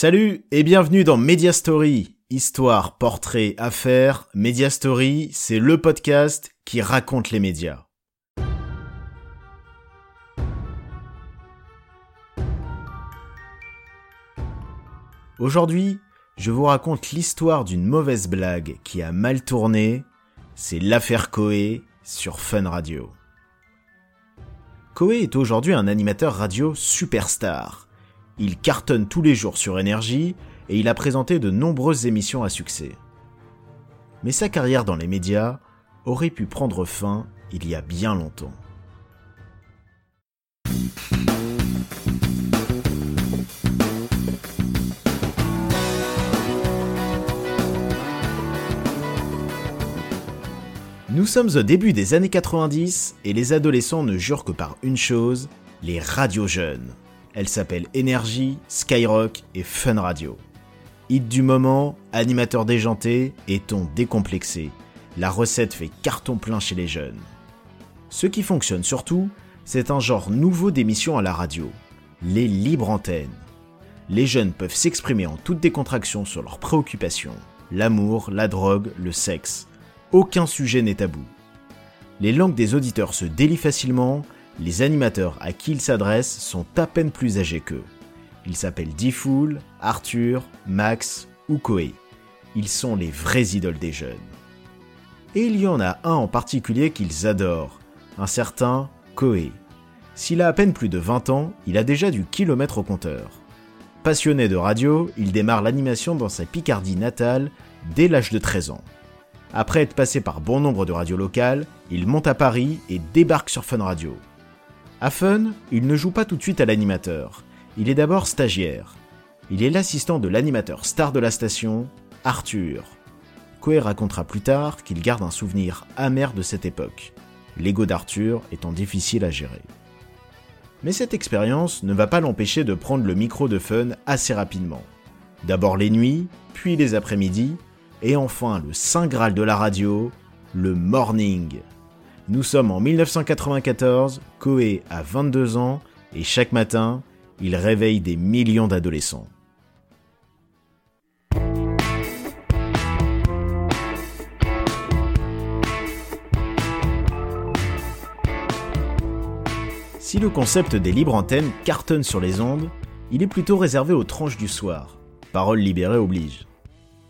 Salut et bienvenue dans Media Story. Histoire, portrait, affaires, Media Story, c'est le podcast qui raconte les médias. Aujourd'hui, je vous raconte l'histoire d'une mauvaise blague qui a mal tourné. C'est l'affaire Coé sur Fun Radio. Coé est aujourd'hui un animateur radio superstar. Il cartonne tous les jours sur énergie et il a présenté de nombreuses émissions à succès. Mais sa carrière dans les médias aurait pu prendre fin il y a bien longtemps. Nous sommes au début des années 90 et les adolescents ne jurent que par une chose, les radios jeunes. Elles s'appellent Énergie, Skyrock et Fun Radio. Hit du moment, animateur déjanté et ton décomplexé. La recette fait carton plein chez les jeunes. Ce qui fonctionne surtout, c'est un genre nouveau d'émission à la radio, les libres antennes. Les jeunes peuvent s'exprimer en toute décontraction sur leurs préoccupations, l'amour, la drogue, le sexe aucun sujet n'est tabou. Les langues des auditeurs se délient facilement, les animateurs à qui ils s'adressent sont à peine plus âgés qu'eux. Ils s'appellent Diffoul, Arthur, Max ou Koei. Ils sont les vrais idoles des jeunes. Et il y en a un en particulier qu'ils adorent, un certain Koei. S'il a à peine plus de 20 ans, il a déjà du kilomètre au compteur. Passionné de radio, il démarre l'animation dans sa Picardie natale dès l'âge de 13 ans. Après être passé par bon nombre de radios locales, il monte à Paris et débarque sur Fun Radio. À Fun, il ne joue pas tout de suite à l'animateur. Il est d'abord stagiaire. Il est l'assistant de l'animateur star de la station, Arthur. Coé racontera plus tard qu'il garde un souvenir amer de cette époque, l'ego d'Arthur étant difficile à gérer. Mais cette expérience ne va pas l'empêcher de prendre le micro de Fun assez rapidement. D'abord les nuits, puis les après-midi, et enfin, le Saint Graal de la radio, le morning. Nous sommes en 1994, Koé a 22 ans, et chaque matin, il réveille des millions d'adolescents. Si le concept des libres antennes cartonne sur les ondes, il est plutôt réservé aux tranches du soir. Parole libérée oblige.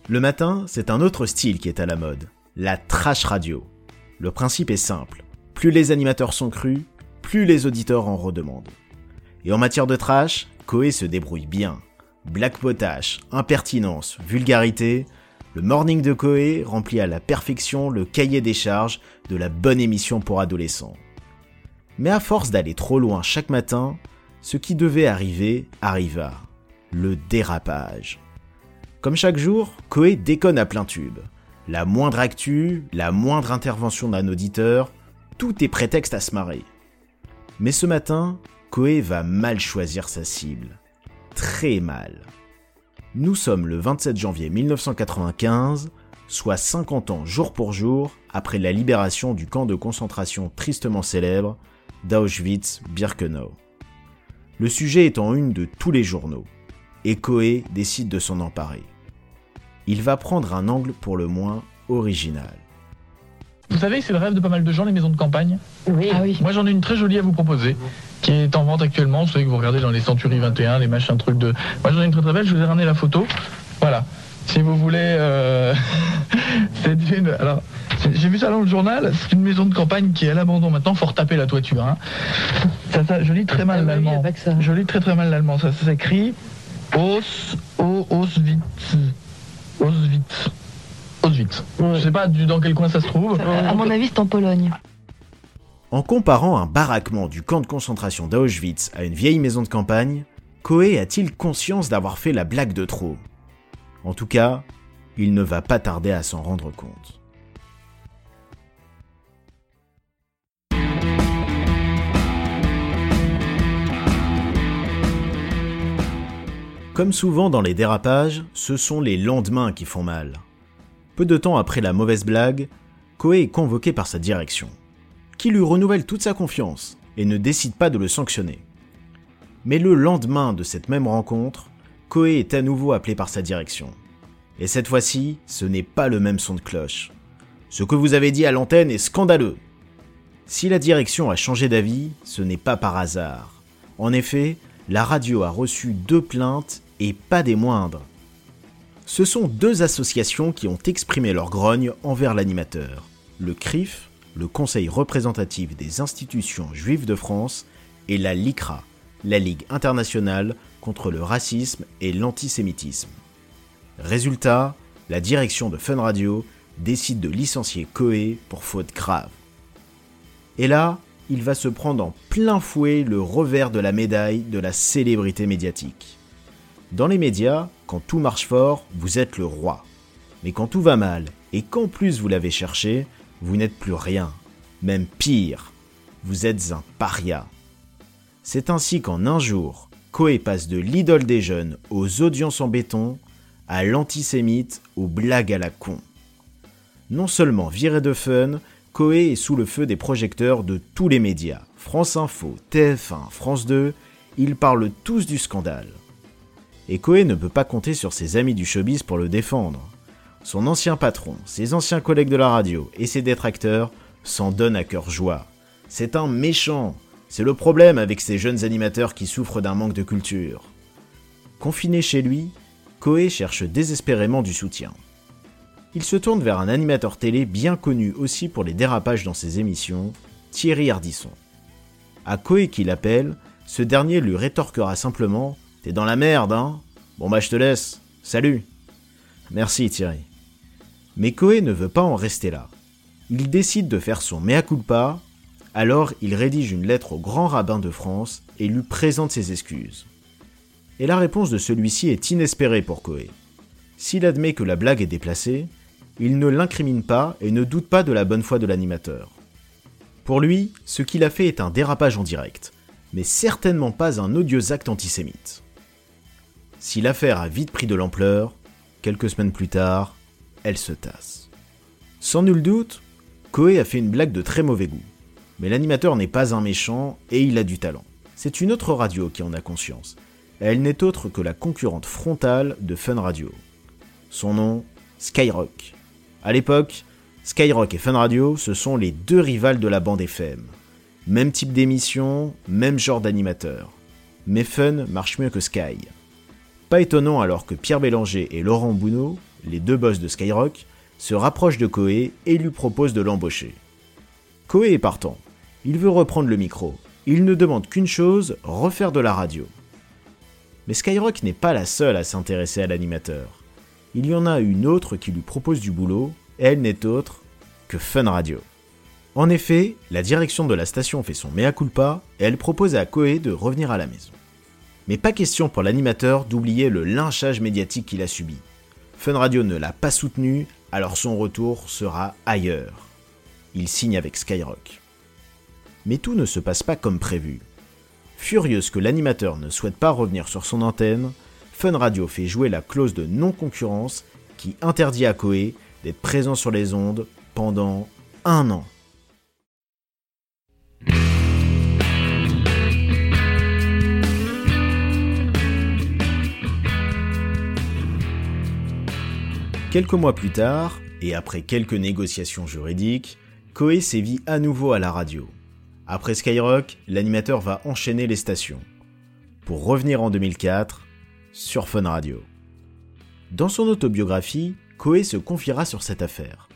Le matin, c'est un autre style qui est à la mode, la trash radio. Le principe est simple, plus les animateurs sont crus, plus les auditeurs en redemandent. Et en matière de trash, Koé se débrouille bien. Black potash, impertinence, vulgarité, le morning de Koé remplit à la perfection le cahier des charges de la bonne émission pour adolescents. Mais à force d'aller trop loin chaque matin, ce qui devait arriver arriva. Le dérapage. Comme chaque jour, Koé déconne à plein tube. La moindre actu, la moindre intervention d'un auditeur, tout est prétexte à se marrer. Mais ce matin, Koé va mal choisir sa cible. Très mal. Nous sommes le 27 janvier 1995, soit 50 ans jour pour jour après la libération du camp de concentration tristement célèbre d'Auschwitz-Birkenau. Le sujet est en une de tous les journaux et Koé décide de s'en emparer. Il va prendre un angle pour le moins original. Vous savez, c'est le rêve de pas mal de gens, les maisons de campagne. Oui. Ah oui. Moi, j'en ai une très jolie à vous proposer, qui est en vente actuellement. Vous savez que vous regardez dans les Century 21, les machins trucs de. Moi, j'en ai une très très belle. Je vous ai ramené la photo. Voilà. Si vous voulez, euh... c'est une. Alors, j'ai vu ça dans le journal. C'est une maison de campagne qui est à l'abandon maintenant. Faut retaper la toiture. Hein. Ça, ça, je lis très mal Ah oui, l'allemand. Je lis très très mal l'allemand. Ça, ça s'écrit Aus, O, Auschwitz, Je sais pas du- dans quel coin ça se trouve. À mon avis, c'est en Pologne. En comparant un baraquement du camp de concentration d'Auschwitz à une vieille maison de campagne, Koé a-t-il conscience d'avoir fait la blague de trop? En tout cas, il ne va pas tarder à s'en rendre compte. Comme souvent dans les dérapages, ce sont les lendemains qui font mal. Peu de temps après la mauvaise blague, Koé est convoqué par sa direction, qui lui renouvelle toute sa confiance et ne décide pas de le sanctionner. Mais le lendemain de cette même rencontre, Koé est à nouveau appelé par sa direction. Et cette fois-ci, ce n'est pas le même son de cloche. Ce que vous avez dit à l'antenne est scandaleux. Si la direction a changé d'avis, ce n'est pas par hasard. En effet, la radio a reçu deux plaintes et pas des moindres. Ce sont deux associations qui ont exprimé leur grogne envers l'animateur. Le CRIF, le Conseil représentatif des institutions juives de France, et la LICRA, la Ligue internationale contre le racisme et l'antisémitisme. Résultat, la direction de Fun Radio décide de licencier Coé pour faute grave. Et là, il va se prendre en plein fouet le revers de la médaille de la célébrité médiatique. Dans les médias, quand tout marche fort, vous êtes le roi. Mais quand tout va mal, et qu'en plus vous l'avez cherché, vous n'êtes plus rien. Même pire, vous êtes un paria. C'est ainsi qu'en un jour, Coé passe de l'idole des jeunes aux audiences en béton, à l'antisémite aux blagues à la con. Non seulement viré de fun, Coé est sous le feu des projecteurs de tous les médias. France Info, TF1, France 2, ils parlent tous du scandale. Et Coé ne peut pas compter sur ses amis du showbiz pour le défendre. Son ancien patron, ses anciens collègues de la radio et ses détracteurs s'en donnent à cœur joie. C'est un méchant. C'est le problème avec ces jeunes animateurs qui souffrent d'un manque de culture. Confiné chez lui, Coé cherche désespérément du soutien il se tourne vers un animateur télé bien connu aussi pour les dérapages dans ses émissions, Thierry Ardisson. À Koé qui l'appelle, ce dernier lui rétorquera simplement T'es dans la merde, hein Bon bah je te laisse, salut Merci Thierry. Mais Koé ne veut pas en rester là. Il décide de faire son mea culpa, alors il rédige une lettre au grand rabbin de France et lui présente ses excuses. Et la réponse de celui-ci est inespérée pour Koé. S'il admet que la blague est déplacée, il ne l'incrimine pas et ne doute pas de la bonne foi de l'animateur. Pour lui, ce qu'il a fait est un dérapage en direct, mais certainement pas un odieux acte antisémite. Si l'affaire a vite pris de l'ampleur, quelques semaines plus tard, elle se tasse. Sans nul doute, Koé a fait une blague de très mauvais goût. Mais l'animateur n'est pas un méchant et il a du talent. C'est une autre radio qui en a conscience. Elle n'est autre que la concurrente frontale de Fun Radio. Son nom, Skyrock. À l'époque, Skyrock et Fun Radio, ce sont les deux rivales de la bande FM. Même type d'émission, même genre d'animateur. Mais Fun marche mieux que Sky. Pas étonnant alors que Pierre Bélanger et Laurent Bounot, les deux boss de Skyrock, se rapprochent de Koé et lui proposent de l'embaucher. Koé est partant. Il veut reprendre le micro. Il ne demande qu'une chose, refaire de la radio. Mais Skyrock n'est pas la seule à s'intéresser à l'animateur il y en a une autre qui lui propose du boulot, elle n'est autre que Fun Radio. En effet, la direction de la station fait son mea culpa et elle propose à Koé de revenir à la maison. Mais pas question pour l'animateur d'oublier le lynchage médiatique qu'il a subi. Fun Radio ne l'a pas soutenu, alors son retour sera ailleurs. Il signe avec Skyrock. Mais tout ne se passe pas comme prévu. Furieuse que l'animateur ne souhaite pas revenir sur son antenne, Fun Radio fait jouer la clause de non-concurrence qui interdit à Koé d'être présent sur les ondes pendant un an. Quelques mois plus tard, et après quelques négociations juridiques, Koé sévit à nouveau à la radio. Après Skyrock, l'animateur va enchaîner les stations. Pour revenir en 2004, sur Fun Radio. Dans son autobiographie, Koé se confiera sur cette affaire.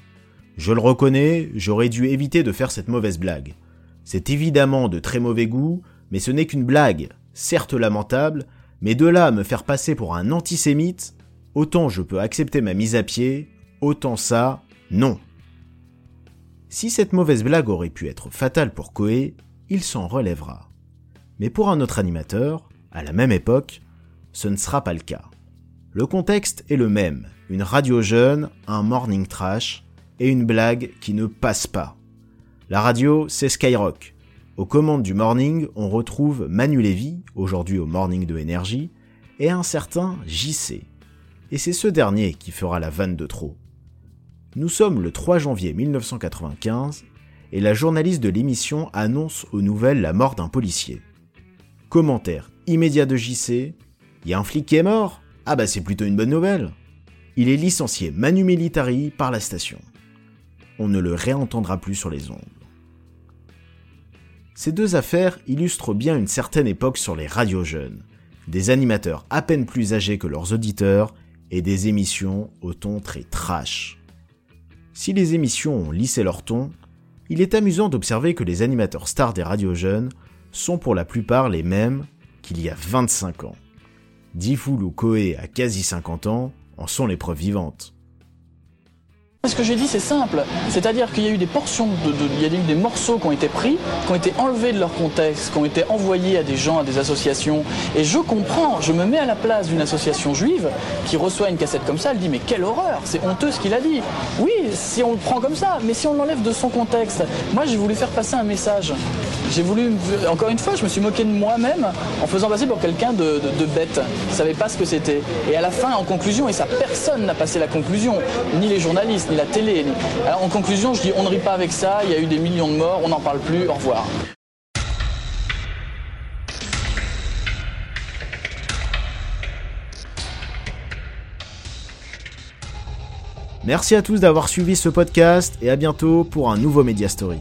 Je le reconnais, j'aurais dû éviter de faire cette mauvaise blague. C'est évidemment de très mauvais goût, mais ce n'est qu'une blague, certes lamentable, mais de là à me faire passer pour un antisémite, autant je peux accepter ma mise à pied, autant ça, non. Si cette mauvaise blague aurait pu être fatale pour Koé, il s'en relèvera. Mais pour un autre animateur, à la même époque, ce ne sera pas le cas. Le contexte est le même, une radio jeune, un morning trash et une blague qui ne passe pas. La radio, c'est Skyrock. Aux commandes du morning, on retrouve Manu Lévy, aujourd'hui au morning de énergie, et un certain JC. Et c'est ce dernier qui fera la vanne de trop. Nous sommes le 3 janvier 1995 et la journaliste de l'émission annonce aux nouvelles la mort d'un policier. Commentaire immédiat de JC, y a un flic qui est mort Ah bah c'est plutôt une bonne nouvelle. Il est licencié Manu Militari par la station. On ne le réentendra plus sur les ondes. Ces deux affaires illustrent bien une certaine époque sur les radios jeunes, des animateurs à peine plus âgés que leurs auditeurs et des émissions au ton très trash. Si les émissions ont lissé leur ton, il est amusant d'observer que les animateurs stars des radios jeunes sont pour la plupart les mêmes qu'il y a 25 ans. Diffoul ou Koé à quasi 50 ans en sont les preuves vivantes. Ce que j'ai dit, c'est simple. C'est-à-dire qu'il y a eu des portions, de, il y a eu des morceaux qui ont été pris, qui ont été enlevés de leur contexte, qui ont été envoyés à des gens, à des associations. Et je comprends, je me mets à la place d'une association juive qui reçoit une cassette comme ça, elle dit mais quelle horreur, c'est honteux ce qu'il a dit. Oui, si on le prend comme ça, mais si on l'enlève de son contexte. Moi, j'ai voulu faire passer un message. J'ai voulu, encore une fois, je me suis moqué de moi-même en faisant passer pour quelqu'un de, bête, qui savait pas ce que c'était. Et à la fin, en conclusion, et ça, personne n'a passé la conclusion, ni les journalistes, ni la télé. Alors en conclusion, je dis, on ne rit pas avec ça, il y a eu des millions de morts, on n'en parle plus, au revoir. Merci à tous d'avoir suivi ce podcast et à bientôt pour un nouveau Media Story.